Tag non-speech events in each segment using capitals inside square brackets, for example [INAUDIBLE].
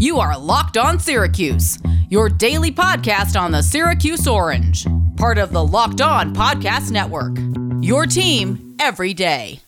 You are Locked On Syracuse, your daily podcast on the Syracuse Orange, part of the Locked On Podcast Network. Your team every day.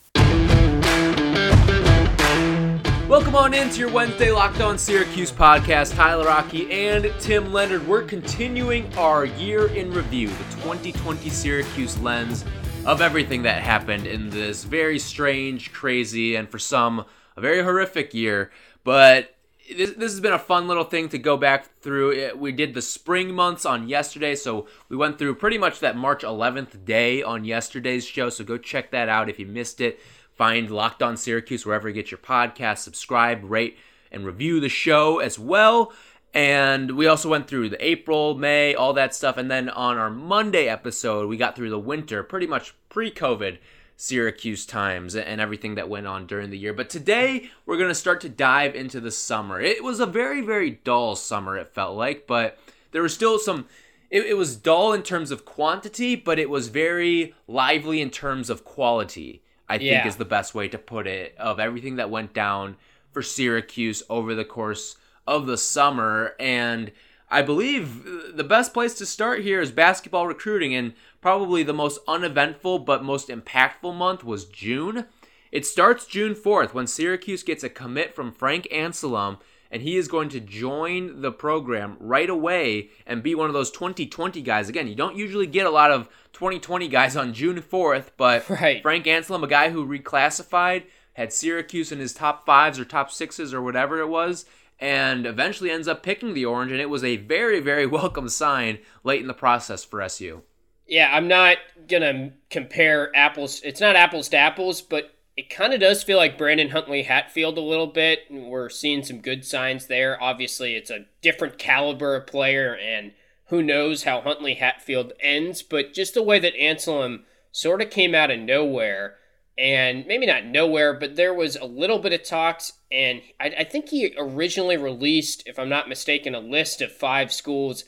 Welcome on into your Wednesday Locked On Syracuse podcast. Tyler Rocky and Tim Leonard. We're continuing our year in review, the 2020 Syracuse lens of everything that happened in this very strange, crazy, and for some, a very horrific year. But this, this has been a fun little thing to go back through. We did the spring months on yesterday, so we went through pretty much that March 11th day on yesterday's show. So go check that out if you missed it. Find Locked On Syracuse wherever you get your podcast. Subscribe, rate, and review the show as well. And we also went through the April, May, all that stuff. And then on our Monday episode, we got through the winter, pretty much pre COVID Syracuse times and everything that went on during the year. But today, we're going to start to dive into the summer. It was a very, very dull summer, it felt like, but there was still some. It, it was dull in terms of quantity, but it was very lively in terms of quality, I think is the best way to put it, of everything that went down for Syracuse over the course of the summer. And I believe the best place to start here is basketball recruiting, and probably the most uneventful but most impactful month was June. It starts June 4th when Syracuse gets a commit from Frank Anselem, and he is going to join the program right away and be one of those 2020 guys. Again, you don't usually get a lot of 2020 guys on June 4th, but [LAUGHS] Right. Frank Anselem, a guy who reclassified, had Syracuse in his top fives or top sixes or whatever it was, and eventually ends up picking the Orange, and it was a very, very [LAUGHS] welcome sign late in the process for SU. Yeah, I'm not gonna compare apples. It's not apples to apples, but it kind of does feel like Brandon Huntley Hatfield a little bit. We're seeing some good signs there. Obviously, it's a different caliber of player, and who knows how Huntley Hatfield ends. But just the way that Anselem sort of came out of nowhere, and maybe not nowhere, but there was a little bit of talks, and I, I think he originally released, if I'm not mistaken, a list of five schools.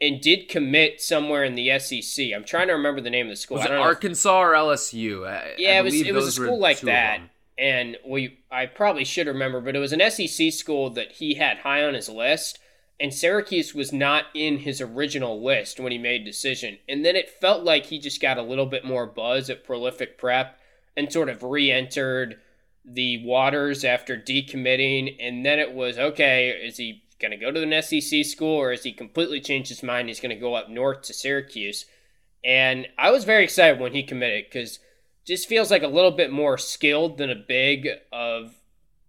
And did commit somewhere in the SEC. I'm trying to remember the name of the school. Was it don't if- Arkansas or LSU? I- yeah, I it was it was a school like that, and we I probably should remember, but it was an SEC school that he had high on his list, and Syracuse was not in his original list when he made decision, and then it felt like he just got a little bit more buzz at prolific prep and sort of re-entered the waters after decommitting, and then it was okay, is he going to go to an SEC school or is he completely changed his mind? He's going to go up north to Syracuse. And I was very excited when he committed because just feels like a little bit more skilled than a big of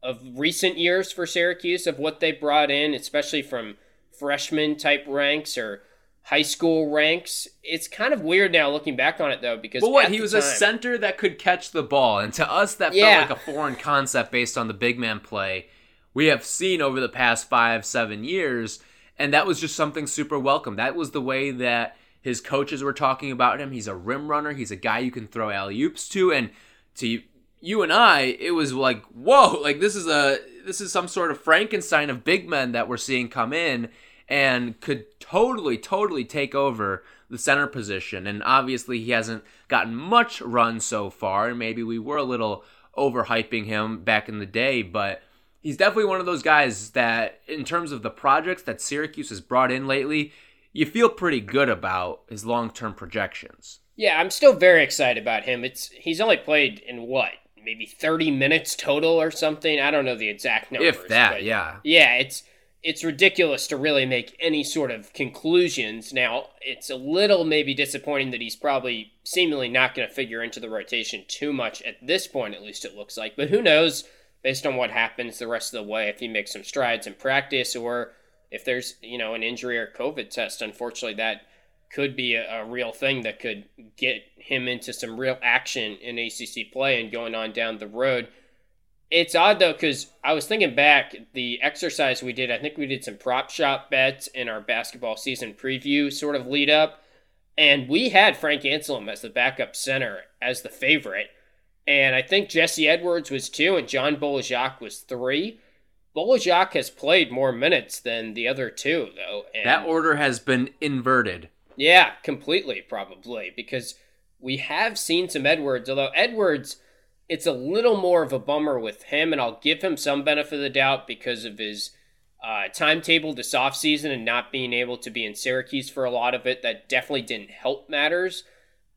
of recent years for Syracuse of what they brought in, especially from freshman type ranks or high school ranks. It's kind of weird now looking back on it though because But what? at He was a center that could catch the ball, and to us, that Yeah. felt like a foreign concept based on the big man play we have seen over the past five, seven years, and that was just something super welcome. That was the way that his coaches were talking about him. He's a rim runner. He's a guy you can throw alley oops to, and to you and I, it was like, whoa, like this is a this is some sort of Frankenstein of big men that we're seeing come in and could totally, totally take over the center position. And obviously, he hasn't gotten much run so far. And maybe we were a little overhyping him back in the day, but he's definitely one of those guys that, in terms of the projects that Syracuse has brought in lately, you feel pretty good about his long term projections. Yeah, I'm still very excited about him. It's he's only played in what, maybe 30 minutes total or something. I don't know the exact numbers. if that, yeah. Yeah, it's it's ridiculous to really make any sort of conclusions. Now, it's a little maybe disappointing that he's probably seemingly not going to figure into the rotation too much at this point, at least it looks like. But who knows, based on what happens the rest of the way, if he makes some strides in practice or if there's, you know, an injury or COVID test. Unfortunately, that could be a, a real thing that could get him into some real action in ACC play and going on down the road. It's odd though because I was thinking back the exercise we did. I think we did some prop shop bets in our basketball season preview sort of lead up, and we had Frank Anselem as the backup center as the favorite, and I think Jesse Edwards was two and John Bol Ajak was three. Bol Ajak has played more minutes than the other two though. And That order has been inverted. yeah, completely, probably, because we have seen some Edwards, although Edwards, it's a little more of a bummer with him, and I'll give him some benefit of the doubt because of his uh, timetable this offseason and not being able to be in Syracuse for a lot of it, that definitely didn't help matters.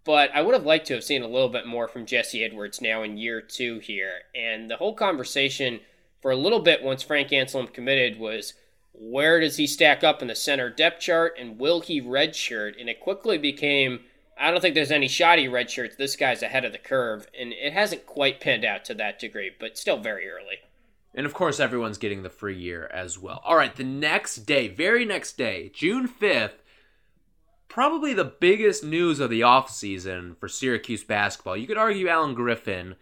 But I would have liked to have seen a little bit more from Jesse Edwards now in year two here. And the whole conversation for a little bit once Frank Anselem committed was where does he stack up in the center depth chart and will he redshirt? And it quickly became I don't think there's any shoddy red shirts. This guy's ahead of the curve, and it hasn't quite panned out to that degree, but still very early. And of course, everyone's getting the free year as well. All right, the next day, very next day, June 5th, probably the biggest news of the offseason for Syracuse basketball. You could argue Alan Griffin,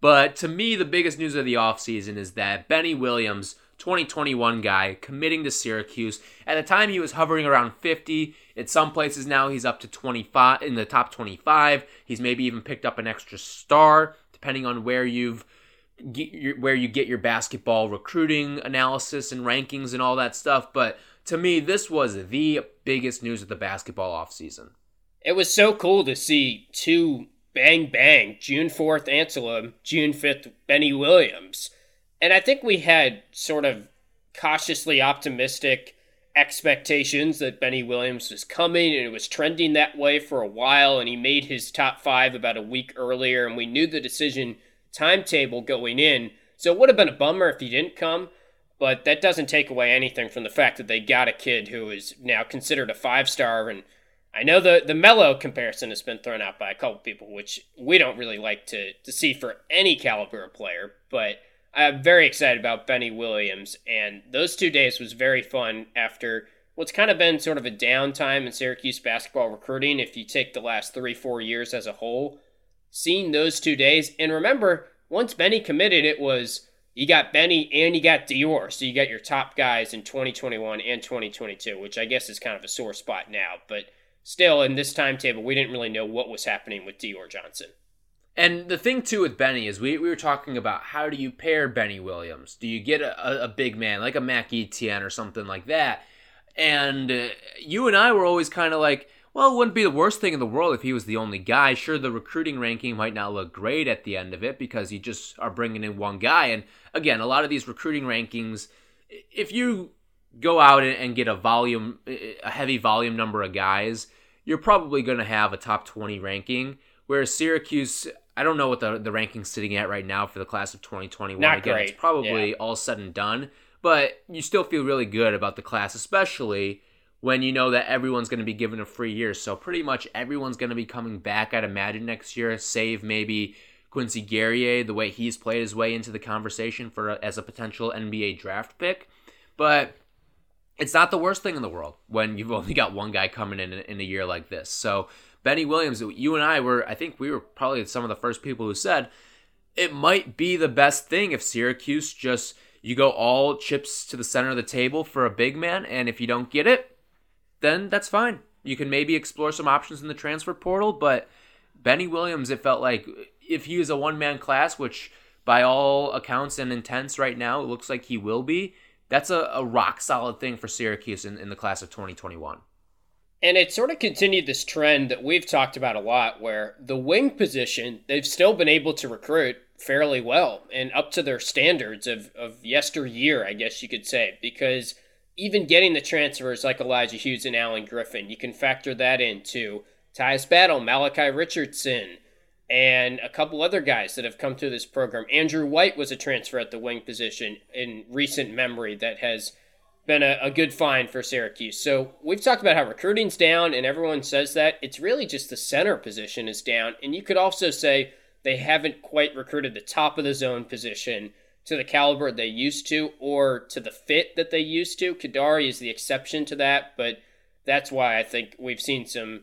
but to me, the biggest news of the offseason is that Benny Williams 2021 guy committing to Syracuse. At the time, he was hovering around 50. In some places now, he's up to 25 in the top 25. He's maybe even picked up an extra star, depending on where you've where you get your basketball recruiting analysis and rankings and all that stuff. But to me, this was the biggest news of the basketball offseason. It was so cool to see two bang bang June 4th Anselem, June 5th Benny Williams and I think we had sort of cautiously optimistic expectations that Benny Williams was coming, and it was trending that way for a while. And he made his top five about a week earlier, and we knew the decision timetable going in. So it would have been a bummer if he didn't come, but that doesn't take away anything from the fact that they got a kid who is now considered a five star. And I know the the Melo comparison has been thrown out by a couple people, which we don't really like to to see for any caliber of player, but I'm very excited about Benny Williams, and those two days was very fun after what's kind of been sort of a downtime in Syracuse basketball recruiting if you take the last three, four years as a whole. Seeing those two days, and remember, once Benny committed, it was you got Benny and you got Dior, so you got your top guys in 2021 and 2022, which I guess is kind of a sore spot now, but still in this timetable, we didn't really know what was happening with Dior Johnson. And the thing too with Benny is we, we were talking about how do you pair Benny Williams? Do you get a, a big man like a Mac Etienne or something like that? And uh, you and I were always kind of like, well, it wouldn't be the worst thing in the world if he was the only guy. Sure, the recruiting ranking might not look great at the end of it because you just are bringing in one guy. And again, a lot of these recruiting rankings, if you go out and get a volume, a heavy volume number of guys, you're probably going to have a top 20 ranking. Whereas Syracuse, I don't know what the the ranking's sitting at right now for the class of 2021. Not Again, great. it's probably Yeah. all said and done, but you still feel really good about the class, especially when you know that everyone's going to be given a free year. So pretty much everyone's going to be coming back, I'd imagine, next year, save maybe Quincy Guerrier, the way he's played his way into the conversation for as a potential NBA draft pick. But it's not the worst thing in the world when you've [LAUGHS] only got one guy coming in in a year like this. So Benny Williams, you and I were, I think we were probably some of the first people who said it might be the best thing if Syracuse just you go all chips to the center of the table for a big man, and if you don't get it, then that's fine. You can maybe explore some options in the transfer portal, but Benny Williams, it felt like if he is a one man class, which by all accounts and intents right now, it looks like he will be, that's a, a rock solid thing for Syracuse in, in the class of 2021. And it sort of continued this trend that we've talked about a lot where the wing position, they've still been able to recruit fairly well and up to their standards of, of yesteryear, I guess you could say, because even getting the transfers like Elijah Hughes and Alan Griffin, you can factor that into Tyus Battle, Malachi Richardson, and a couple other guys that have come through this program. Andrew White was a transfer at the wing position in recent memory that has been a, a good find for Syracuse. So we've talked about how recruiting's down, and everyone says that. It's really just the center position is down. And you could also say they haven't quite recruited the top of the zone position to the caliber they used to or to the fit that they used to. Kadary is the exception to that, but that's why I think we've seen some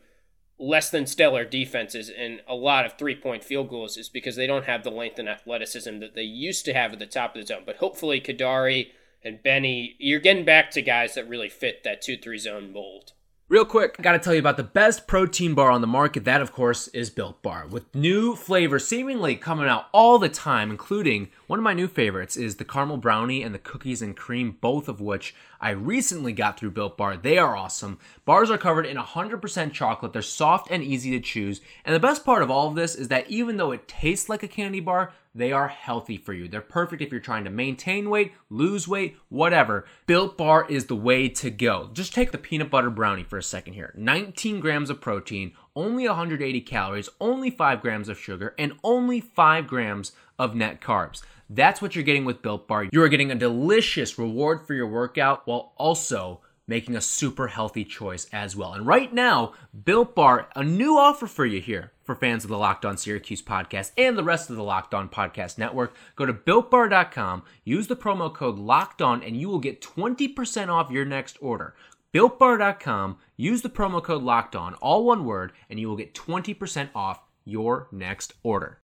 less than stellar defenses and a lot of three point field goals is because they don't have the length and athleticism that they used to have at the top of the zone. But hopefully, Kadary and Benny, you're getting back to guys that really fit that 2 3 zone mold. Real quick, I gotta tell you about the best protein bar on the market. That, of course, is Built Bar, with new flavors seemingly coming out all the time, including One of my new favorites is the caramel brownie and the cookies and cream, both of which I recently got through Built Bar. They are awesome. Bars are covered in 100% chocolate. They're soft and easy to choose. And the best part of all of this is that even though it tastes like a candy bar, they are healthy for you. They're perfect if you're trying to maintain weight, lose weight, whatever. Built Bar is the way to go. Just take the peanut butter brownie for a second here. 19 grams of protein, only 180 calories, only 5 grams of sugar, and only 5 grams of net carbs. That's what you're getting with Built Bar. You are getting a delicious reward for your workout while also making a super healthy choice as well. And right now, Built Bar, a new offer for you here for fans of the Locked On Syracuse podcast and the rest of the Locked On Podcast Network. Go to builtbar.com, use the promo code Locked On, and you will get 20% off your next order. BuiltBar.com, use the promo code Locked On, all one word, and you will get 20% off your next order.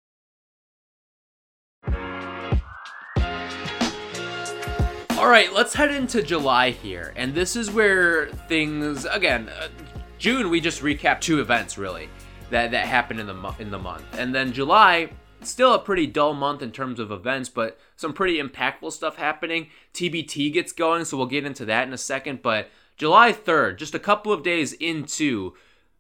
All right, let's head into July here. And this is where things again, uh, June we just recapped two events really that that happened in the mo- in the month. And then July still a pretty dull month in terms of events, but some pretty impactful stuff happening. TBT gets going, so we'll get into that in a second, but July 3rd, just a couple of days into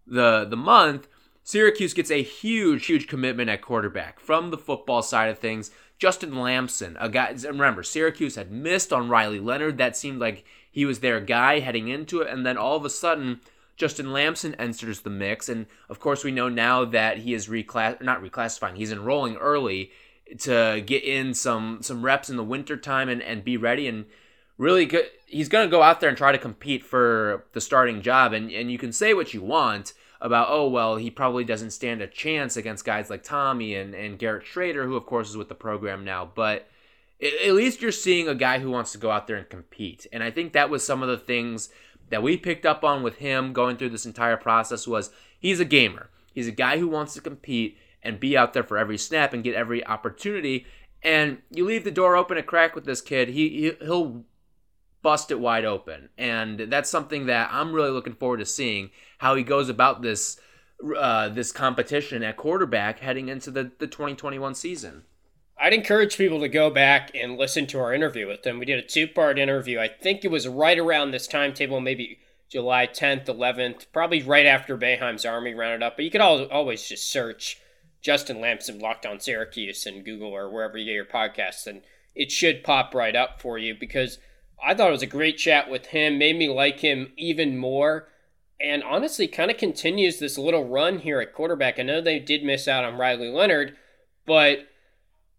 the the month, Syracuse gets a huge, huge commitment at quarterback from the football side of things. Justin Lamson, a guy. Remember, Syracuse had missed on Riley Leonard. That seemed like he was their guy heading into it, and then all of a sudden, Justin Lamson enters the mix. And of course, we know now that he is reclass not reclassifying. He's enrolling early to get in some some reps in the wintertime and and be ready and really good. He's going to go out there and try to compete for the starting job. And and you can say what you want about, oh, well, he probably doesn't stand a chance against guys like Tommy and, and Garrett Shrader, who, of course, is with the program now. But at least you're seeing a guy who wants to go out there and compete. And I think that was some of the things that we picked up on with him going through this entire process was he's a gamer. He's a guy who wants to compete and be out there for every snap and get every opportunity. And you leave the door open a crack with this kid, he he'll bust it wide open. And that's something that I'm really looking forward to seeing how he goes about this uh, this competition at quarterback heading into the, the 2021 season. I'd encourage people to go back and listen to our interview with him. We did a two part interview. I think it was right around this timetable, maybe July 10th, 11th, probably right after Boeheim's Army rounded up. But you could always just search Justin Lamson Locked On Syracuse and Google or wherever you get your podcasts, and it should pop right up for you because I thought it was a great chat with him, made me like him even more and honestly kind of continues this little run here at quarterback. I know they did miss out on Riley Leonard, but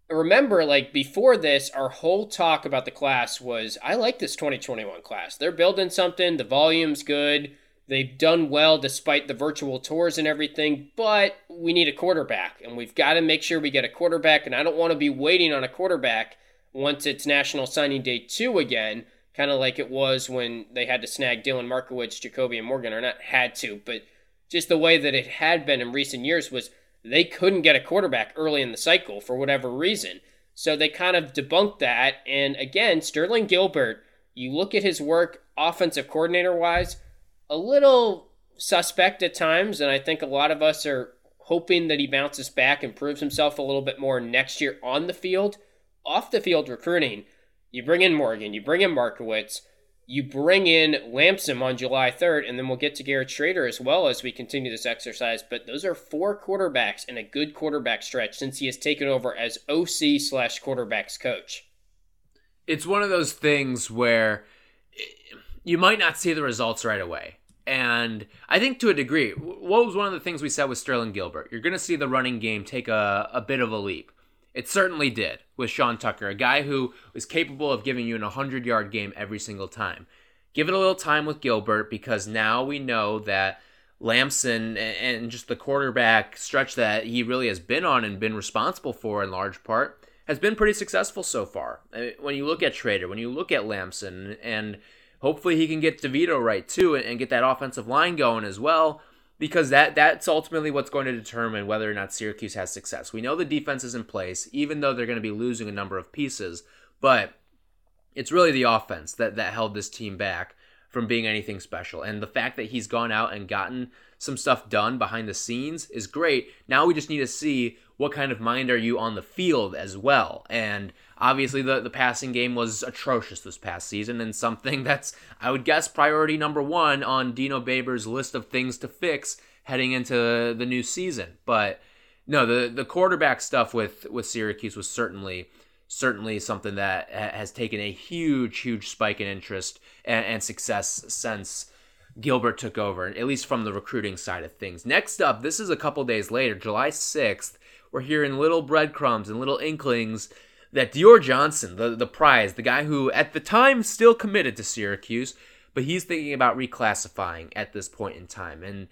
remember, like before this, our whole talk about the class was I like this 2021 class. They're building something, the volume's good. They've done well despite the virtual tours and everything, but we need a quarterback, and we've got to make sure we get a quarterback. And I don't want to be waiting on a quarterback once it's National Signing Day 2 again kind of like it was when they had to snag Dylan Markiewicz, Jacoby, and Morgan, or not had to, but just the way that it had been in recent years was they couldn't get a quarterback early in the cycle for whatever reason. So they kind of debunked that. And again, Sterling Gilbert, you look at his work offensive coordinator wise, a little suspect at times. And I think a lot of us are hoping that he bounces back and proves himself a little bit more next year on the field. Off the field recruiting, you bring in Morgan, you bring in Markiewicz, you bring in Lamson on July 3rd, and then we'll get to Garrett Shrader as well as we continue this exercise. But those are four quarterbacks in a good quarterback stretch since he has taken over as OC slash quarterbacks coach. It's one of those things where you might not see the results right away. And I think to a degree, what was one of the things we said with Sterling Gilbert? You're going to see the running game take a, a bit of a leap. It certainly did with Sean Tucker, a guy who was capable of giving you an 100 yard game every single time. Give it a little time with Gilbert because now we know that Lamson and just the quarterback stretch that he really has been on and been responsible for in large part has been pretty successful so far. When you look at Shrader, when you look at Lamson, and hopefully he can get DeVito right too and get that offensive line going as well because that that's ultimately what's going to determine whether or not Syracuse has success. We know the defense is in place, even though they're going to be losing a number of pieces, but it's really the offense that that held this team back from being anything special. And the fact that he's gone out and gotten some stuff done behind the scenes is great. Now we just need to see what kind of mind are you on the field as well. And obviously the, the passing game was atrocious this past season and something [LAUGHS] that's I would guess priority number one on Dino Babers' list of things to fix heading into the new season. But no, the the quarterback stuff with with Syracuse was certainly certainly something that has taken a huge huge spike in interest and, and success since Gilbert took over, at least from the recruiting side of things. Next up, this is a couple days later, July 6th. We're hearing little breadcrumbs and little inklings that Dior Johnson, the, the prize, the guy who at the time still committed to Syracuse, but he's thinking about reclassifying at this point in time. And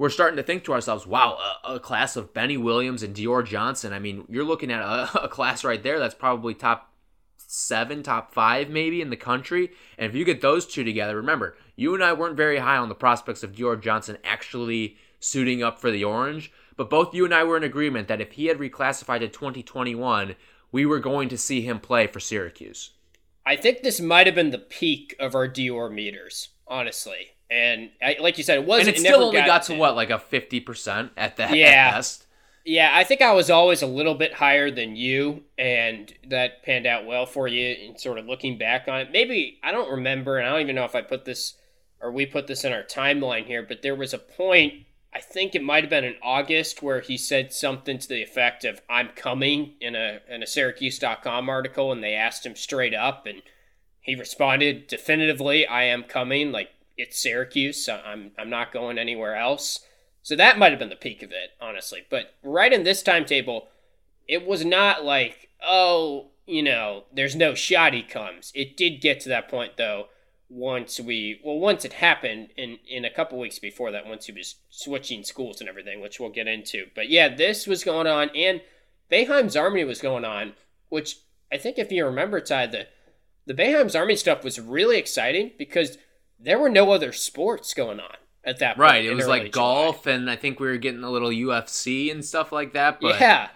we're starting to think to ourselves, wow, a, a class of Benny Williams and Dior Johnson. I mean, you're looking at a, [LAUGHS] a class right there that's probably top seven, top five maybe in the country. And if you get those two together, remember, you and I weren't very high on the prospects of Dior Johnson actually suiting up for the Orange. But both you and I were in agreement that if he had reclassified to 2021, we were going to see him play for Syracuse. I think this might have been the peak of our Dior meters, honestly. And I, like you said, it was and it, it still only got, got to, what, like a fifty percent at that. Yeah. At best. Yeah, I think I was always a little bit higher than you, and that panned out well for you. And sort of looking back on it, maybe I don't remember, and I don't even know if I put this or we put this in our timeline here, but there was a point I think it might have been in August where he said something to the effect of "I'm coming" in a in a Syracuse.com article, and they asked him straight up, and he responded definitively, "I am coming." Like it's Syracuse, so I'm I'm not going anywhere else. So that might have been the peak of it, honestly. But right in this timetable, it was not like, oh, you know, there's no shot he comes. It did get to that point though once we well once it happened in in a couple weeks before that once he was switching schools and everything which we'll get into but yeah this was going on and Boeheim's army was going on which I think if you remember Ty the the Boeheim's army stuff was really exciting because there were no other sports going on at that point right it was like golf and I think we were getting a little UFC and stuff like that but yeah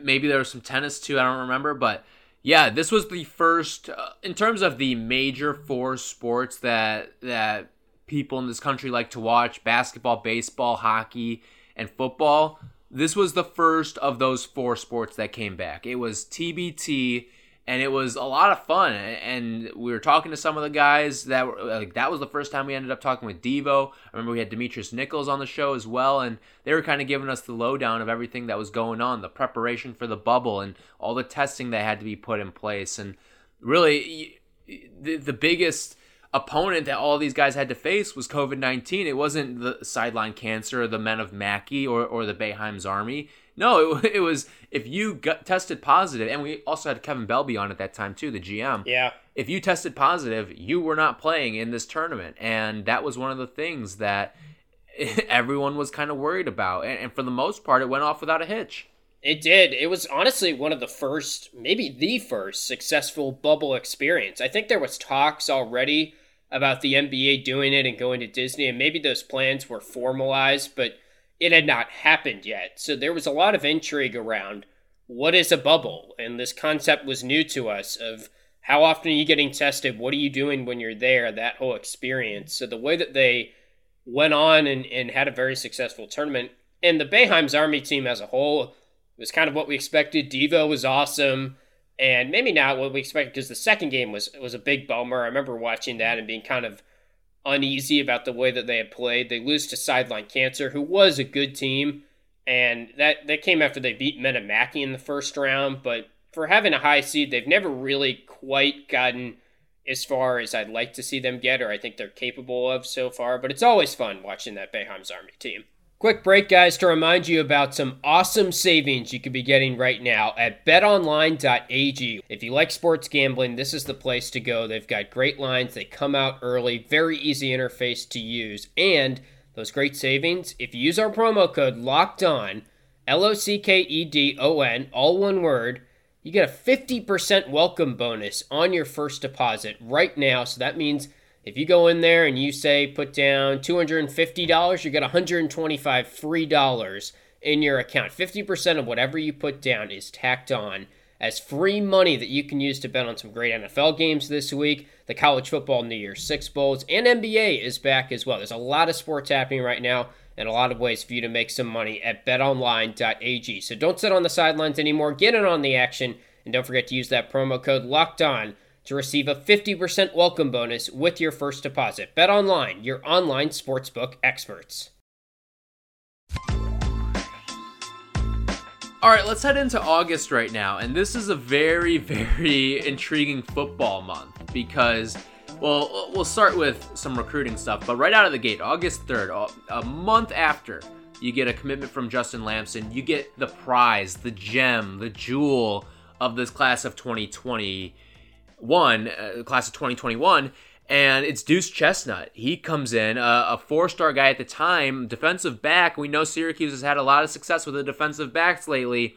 maybe there was some tennis too I don't remember but yeah, this was the first uh, in terms of the major four sports that that people in this country like to watch: basketball, baseball, hockey, and football. This was the first of those four sports that came back. It was TBT and it was a lot of fun. And we were talking to some of the guys that were like that was the first time we ended up talking with Devo. I remember we had Demetrius Nichols on the show as well, and they were kind of giving us the lowdown of everything that was going on, the preparation for the bubble, and all the testing that had to be put in place. And really, the the biggest opponent that all these guys had to face was COVID 19. It wasn't the sideline cancer or the men of Mackey or, or the Boeheim's army. No, it, [LAUGHS] it was if you got tested positive, and we also had Kevin Belbey on at that time too, the GM. Yeah. If you tested positive, you were not playing in this tournament, and that was one of the things that [LAUGHS] everyone was kind of worried about. And, and for the most part, it went off without a hitch. It did. It was honestly one of the first, maybe the first successful bubble experience. I think there was talks already about the NBA doing it and going to Disney, and maybe those plans were formalized, but it had not happened yet. So there was a lot of intrigue around what is a bubble? And this concept was new to us of how often are you getting tested? What are you doing when you're there? That whole experience. So the way that they went on and, and had a very successful tournament, and the Boeheim's Army team as a whole was kind of what we expected. Devo was awesome, and maybe not what we expected because the second game was was a big bummer. I remember watching that and being kind of uneasy about the way that they had played. They lose to Sideline Cancer, who was a good team, and that that came after they beat Mackey in the first round. But for having a high seed, they've never really quite gotten as far as I'd like to see them get, or I think they're capable of so far. But it's always fun watching that Boeheim's Army team. Quick break, guys, to remind you about some awesome savings you could be getting right now at betonline.ag. If you like sports gambling, this is the place to go. They've got great lines, they come out early, very easy interface to use, and those great savings. If you use our promo code locked on, L O C K E D O N, all one word, you get a 50% welcome bonus on your first deposit right now. So that means if you go in there and you say put down $250, you get 125 free dollars in your account. 50% of whatever you put down is tacked on as free money that you can use to bet on some great NFL games this week. The college football New Year's Six Bowls and NBA is back as well. There's a lot of sports happening right now and a lot of ways for you to make some money at betonline.ag. So don't sit on the sidelines anymore. Get in on the action. And don't forget to use that promo code locked on to receive a 50% welcome bonus with your first deposit. Bet online, your online sportsbook experts. All right, let's head into August right now. And this is a very, [LAUGHS] very intriguing football month because, well, we'll start with some recruiting stuff. But right out of the gate, August 3rd, a month after you get a commitment from Justin Lamson, you get the prize, the gem, the jewel of this class of 2021, uh, class of 2021 and it's Deuce Chestnut. He comes in, uh, a four star guy at the time, defensive back. We know Syracuse has had a lot of success with the defensive backs lately,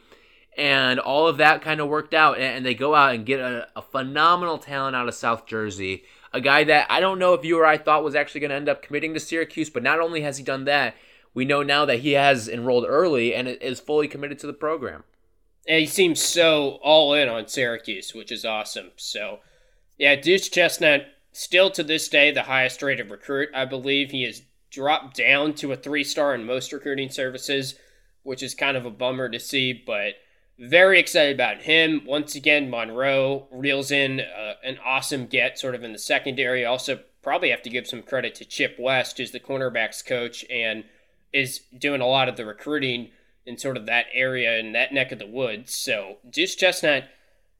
and all of that kind of worked out. And, they go out and get a, a, phenomenal talent out of South Jersey. A guy that I don't know if you or I thought was actually going to end up committing to Syracuse, but not only has he done that, we know now that he has enrolled early and is fully committed to the program. And he seems so all in on Syracuse, which is awesome. So, yeah, Deuce Chestnut Still to this day, the highest rated recruit. I believe he has dropped down to a three star in most recruiting services, which is kind of a bummer to see, but very excited about him. Once again, Monroe reels in uh, an awesome get sort of in the secondary. Also, probably have to give some credit to Chip West, who's the cornerbacks coach and is doing a lot of the recruiting in sort of that area in that neck of the woods. So, Deuce Chestnut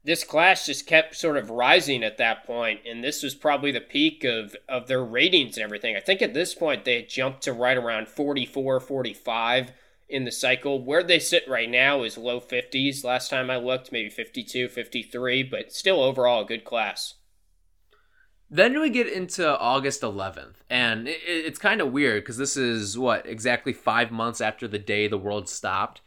this class just kept sort of rising at that point, and this was probably the peak of, of their ratings and everything. I think at this point they had jumped to right around 44, 45 in the cycle. Where they sit right now is low 50s. Last time I looked, maybe 52, 53, but still overall a good class. Then we get into August 11th, and it, it's kind of weird because this is what exactly five months after the day the world stopped.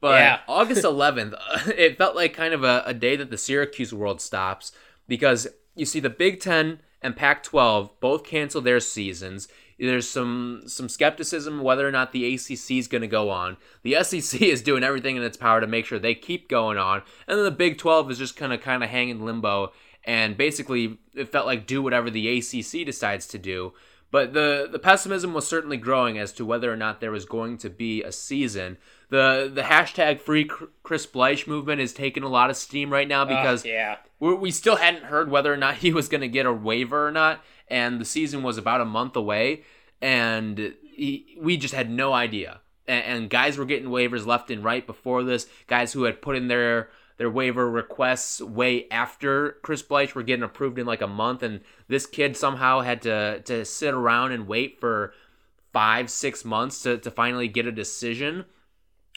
But yeah. [LAUGHS] August 11th, [LAUGHS] it felt like kind of a, a day that the Syracuse world stops because you see the Big Ten and Pac 12 both cancel their seasons. There's some some skepticism whether or not the ACC is going to go on. The [LAUGHS] SEC is doing everything in its power to make sure they keep going on, and then the Big 12 is just kind of kind of hanging limbo. And basically, it felt like do whatever the ACC decides to do. But the the pessimism was certainly growing as to whether or not there was going to be a season the the hashtag free Chris Bleich movement is taking a lot of steam right now because uh, yeah we still hadn't heard whether or not he was going to get a waiver or not, and the season was about a month away, and he, we just had no idea. And, and guys were getting waivers left and right before this. Guys who had put in their their waiver requests way after Chris Bleich were getting approved in like a month, and this kid somehow had to to sit around and wait for five six months to, to finally get a decision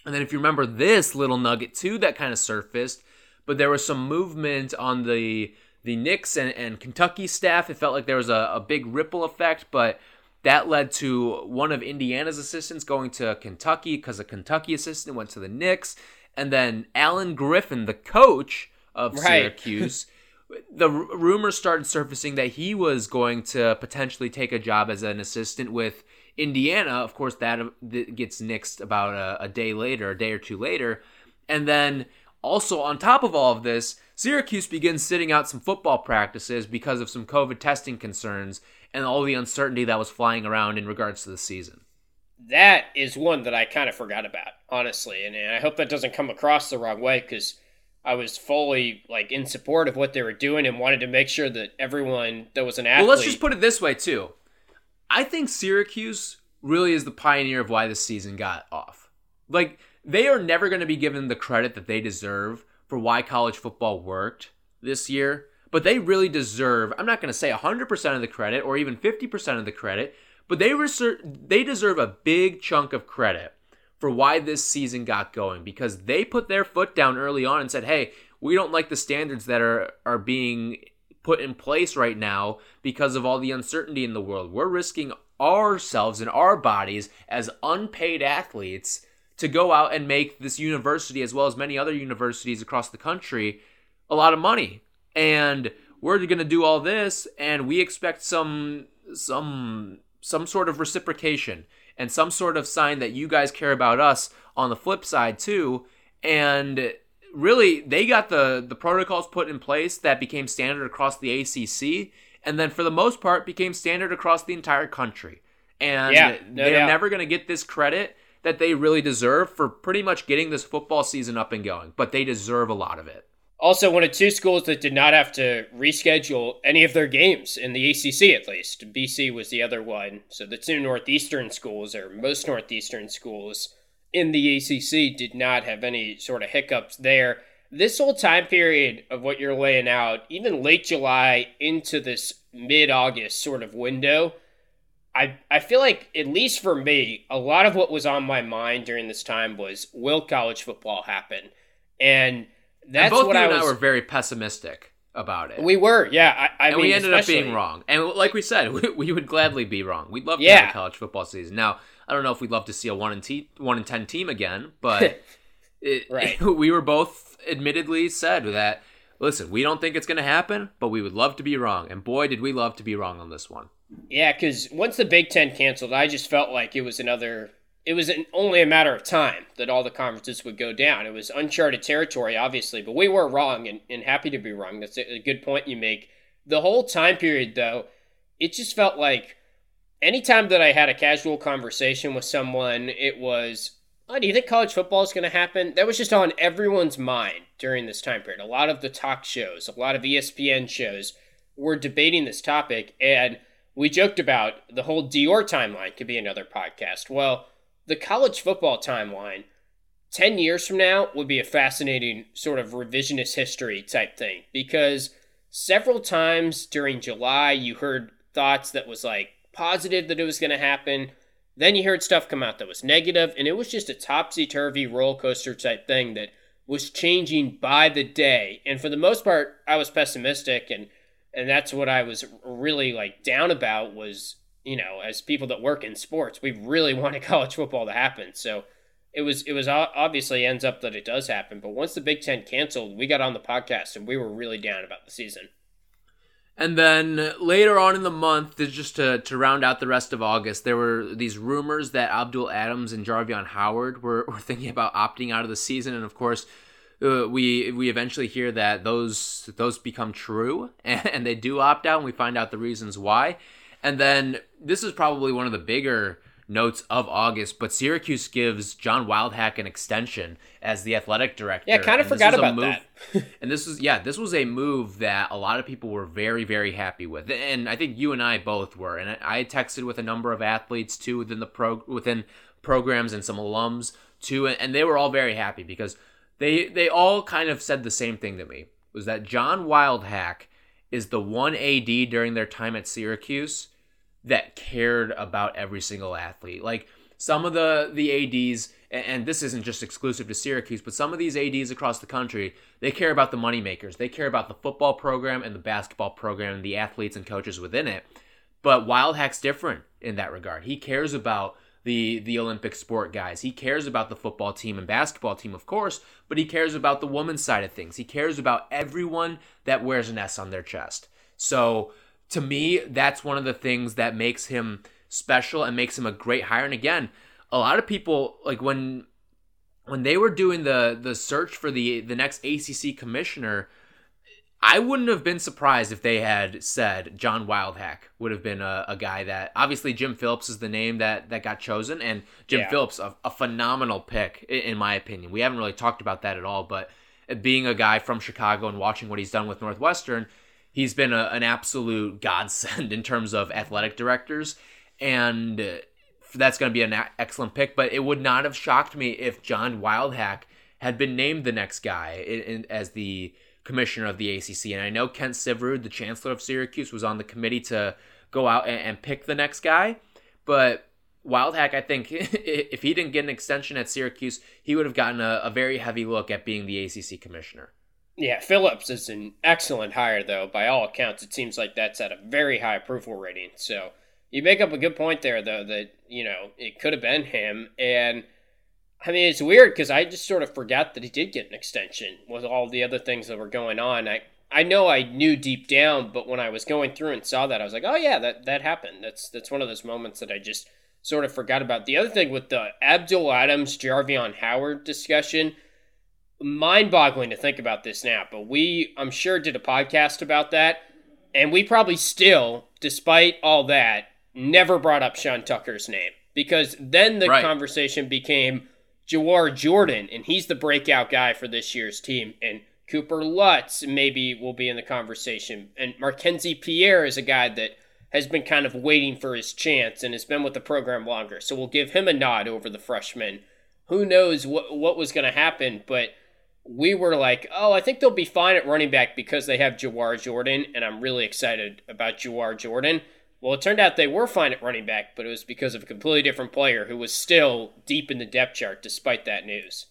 and then if you remember this little nugget too that kind of surfaced, but there was some movement on the the Knicks and, and Kentucky staff. It felt like there was a, a big ripple effect, but that led to one of Indiana's assistants going to Kentucky because a Kentucky assistant went to the Knicks. And then Allen Griffin, the coach of right. Syracuse, [LAUGHS] the r- rumors started surfacing that he was going to potentially take a job as an assistant with Indiana, of course, uh, that gets nixed about a, a day later, a day or two later. And then also, on top of all of this, Syracuse begins sitting out some football practices because of some COVID testing concerns and all the uncertainty that was flying around in regards to the season. That is one that I kind of forgot about, honestly. And I hope that doesn't come across the wrong way because I was fully like in support of what they were doing and wanted to make sure that everyone that was an athlete. Well, let's just put it this way too. I think Syracuse really is the pioneer of why this season got off. Like, they are never going to be given the credit that they deserve for why college football worked this year, but they really deserve, I'm not going to say 100% of the credit or even 50% of the credit, but they, reser- they deserve a big chunk of credit for why this season got going because they put their foot down early on and said, hey, we don't like the standards that are, are being put in place right now because of all the uncertainty in the world. We're risking ourselves and our bodies as unpaid athletes to go out and make this university, as well as many other universities across the country, a lot of money. And we're going to do all this, and we expect some some some sort of reciprocation and some sort of sign that you guys care about us on the flip side too. And really they got the the protocols put in place that became standard across the ACC, and then for the most part became standard across the entire country. And yeah, no they're doubt. never going to get this credit that they really deserve for pretty much getting this football season up and going, but they deserve a lot of it. Also, one of two schools that did not have to reschedule any of their games in the ACC, at least. BC was the other one. So the two Northeastern schools, or most Northeastern schools in the ACC, did not have any sort of hiccups there. This whole time period of what you're laying out, even late July into this mid August sort of window, I, I feel like, at least for me, a lot of what was on my mind during this time was will college football happen? And that's both what you I and was. I were very pessimistic about it. We were, yeah. I, I and mean, we ended up being wrong. And like we said, [LAUGHS] we, we would gladly be wrong. We'd love to Yeah. have a college football season. Now, I don't know if we'd love to see a one in te- one in ten team again, [LAUGHS] but it, [LAUGHS] Right. we were both admittedly said that. Listen, we don't think it's going to happen, but we would love to be wrong. And boy, did we love to be wrong on this one. Yeah, because once the Big Ten canceled, I just felt like it was another. It was an, only a matter of time that all the conferences would go down. It was uncharted territory, obviously, but we were wrong and, and happy to be wrong. That's a, a good point you make. The whole time period, though, it just felt like anytime that I had a casual conversation with someone, it was, oh, do you think college football is going to happen? That was just on everyone's mind during this time period. A lot of the talk shows, a lot of ESPN shows were debating this topic, and we joked about the whole Dior timeline could be another podcast. Well, the college football timeline, 10 years from now, would be a fascinating sort of revisionist history type thing because several times during July, you heard thoughts that was like positive that it was going to happen. Then you heard stuff come out that was negative, and it was just a topsy turvy roller coaster type thing that was changing by the day. And for the most part, I was pessimistic, and and that's what I was really like down about was you know as people that work in sports, we really [LAUGHS] wanted college football to happen. So it was it was obviously ends up that it does happen. But once the Big Ten canceled, we got on the podcast and we were really down about the season. And then later on in the month, just to, to round out the rest of August, there were these rumors that Abdul Adams and Jarvion Howard were, [LAUGHS] were thinking about opting out of the season. And of course, uh, we we eventually hear that those those become true and, [LAUGHS] and they do opt out, and we find out the reasons why. And then this is probably one of the bigger notes of August, but Syracuse gives John Wildhack an extension as the athletic director. Yeah, kind of forgot about move- that. [LAUGHS] and this was yeah, this was a move that a lot of people were very very happy with, and I think you and I both were. And I texted with a number of athletes too within the pro within programs and some alums too, and and they were all very happy because they they all kind of said the same thing to me was that John Wildhack is the one AD during their time at Syracuse that cared about every single athlete. Like some of the the ads, and- this isn't just exclusive to Syracuse, but some of these ads across the country, they care about the moneymakers. They care about the football program and the basketball program and the athletes and coaches within it. But Wildhack's different in that regard. He cares about the the Olympic sport guys. He cares about the football team and basketball team, of course, but he cares about the women's side of things. He cares about everyone that wears an S on their chest. So to me, that's one of the things that makes him special and makes him a great hire. And again, a lot of people like when when they were doing the the search for the the next ACC commissioner, I wouldn't have been surprised if they had said John Wildhack would have been a, a guy that obviously Jim Phillips is the name that that got chosen, and Jim Yeah. Phillips a, a phenomenal pick i- in my opinion. We haven't really talked about that at all, but being a guy from Chicago and watching what he's done with Northwestern, he's been a, an absolute godsend [LAUGHS] in terms of athletic directors, and uh, that's going to be an excellent pick. But it would not have shocked me if John Wildhack had been named the next guy in, in, as the commissioner of the ACC. And I know Kent Syverud, the chancellor of Syracuse, was on the committee to go out and, and pick the next guy. But Wildhack, I think, [LAUGHS] if he didn't get an extension at Syracuse, he would have gotten a, a very heavy look at being the ACC commissioner. Yeah, Phillips is an excellent hire, though. By all accounts, it seems like that's at a very high approval rating. So you make up a good point there, though, that, you know, it could have been him. And, I mean, it's weird because I just sort of forgot that he did get an extension with all the other things that were going on. I, I know I knew deep down, but when I was going through and saw that, I was like, oh, yeah, that, that happened. That's, that's one of those moments that I just sort of forgot about. The other thing with the Abdul Adams, Jarvion Howard discussion – mind boggling to think about this now, but we, I'm sure, did a podcast about that. And we probably still, despite all that, never brought up Sean Tucker's name because then the right. conversation became Jawhar Jordan, and he's the breakout guy for this year's team. And Cooper Lutz maybe will be in the conversation. And Markenzy Pierre is a guy that has been kind of waiting for his chance and has been with the program longer. So we'll give him a nod over the freshman. Who knows what what was going to happen, but we were like, oh, I think they'll be fine at running back because they have Jawhar Jordan, and I'm really excited about Jawhar Jordan. Well, it turned out they were fine at running back, but it was because of a completely different player who was still deep in the depth chart despite that news.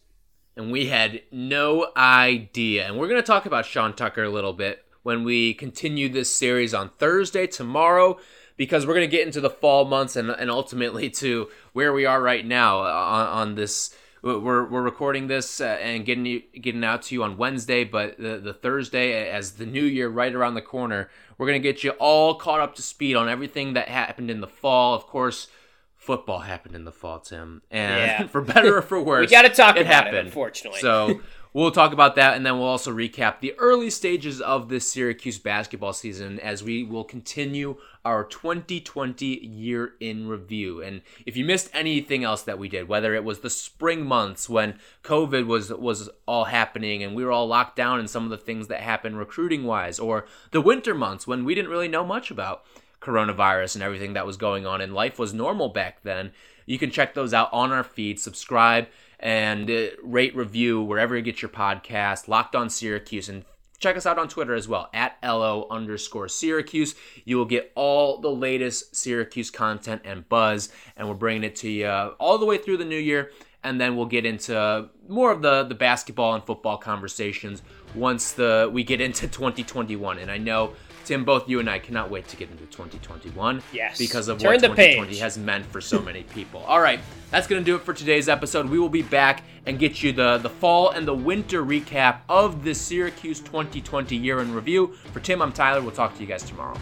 And we had no idea. And we're going to talk about Sean Tucker a little bit when we continue this series on Thursday, tomorrow, because we're going to get into the fall months and, and ultimately to where we are right now uh, on, on this we're we're recording this uh, and getting you, getting out to you on Wednesday, but the the Thursday as the new year right around the corner, we're gonna get you all caught up to speed on everything that happened in the fall. Of course, football happened in the fall, Tim, and yeah. [LAUGHS] for better or for [LAUGHS] worse, we got to talk it about happened. it. Unfortunately, so [LAUGHS] We'll talk about that, and then we'll also recap the early stages of this Syracuse basketball season as we will continue our 2020 year in review. And if you missed anything else that we did, whether it was the spring months when COVID was was all happening and we were all locked down and some of the things that happened recruiting wise, or the winter months when we didn't really know much about coronavirus and everything that was going on and life was normal back then, you can check those out on our feed. Subscribe and uh, rate, review wherever you get your podcast. Locked on Syracuse and check us out on Twitter as well at lo underscore Syracuse. You will get all the latest Syracuse content and buzz, and we're bringing it to you all the way through the new year. And then we'll get into more of the the basketball and football conversations once the we get into 2021. And I know Tim, both you and I cannot wait to get into 2021. Yes. Because of Turn what 2020 page. has meant for so many people. All right, that's going to do it for today's episode. We will be back and get you the, the fall and the winter recap of the Syracuse 2020 year in review. For Tim, I'm Tyler. We'll talk to you guys tomorrow.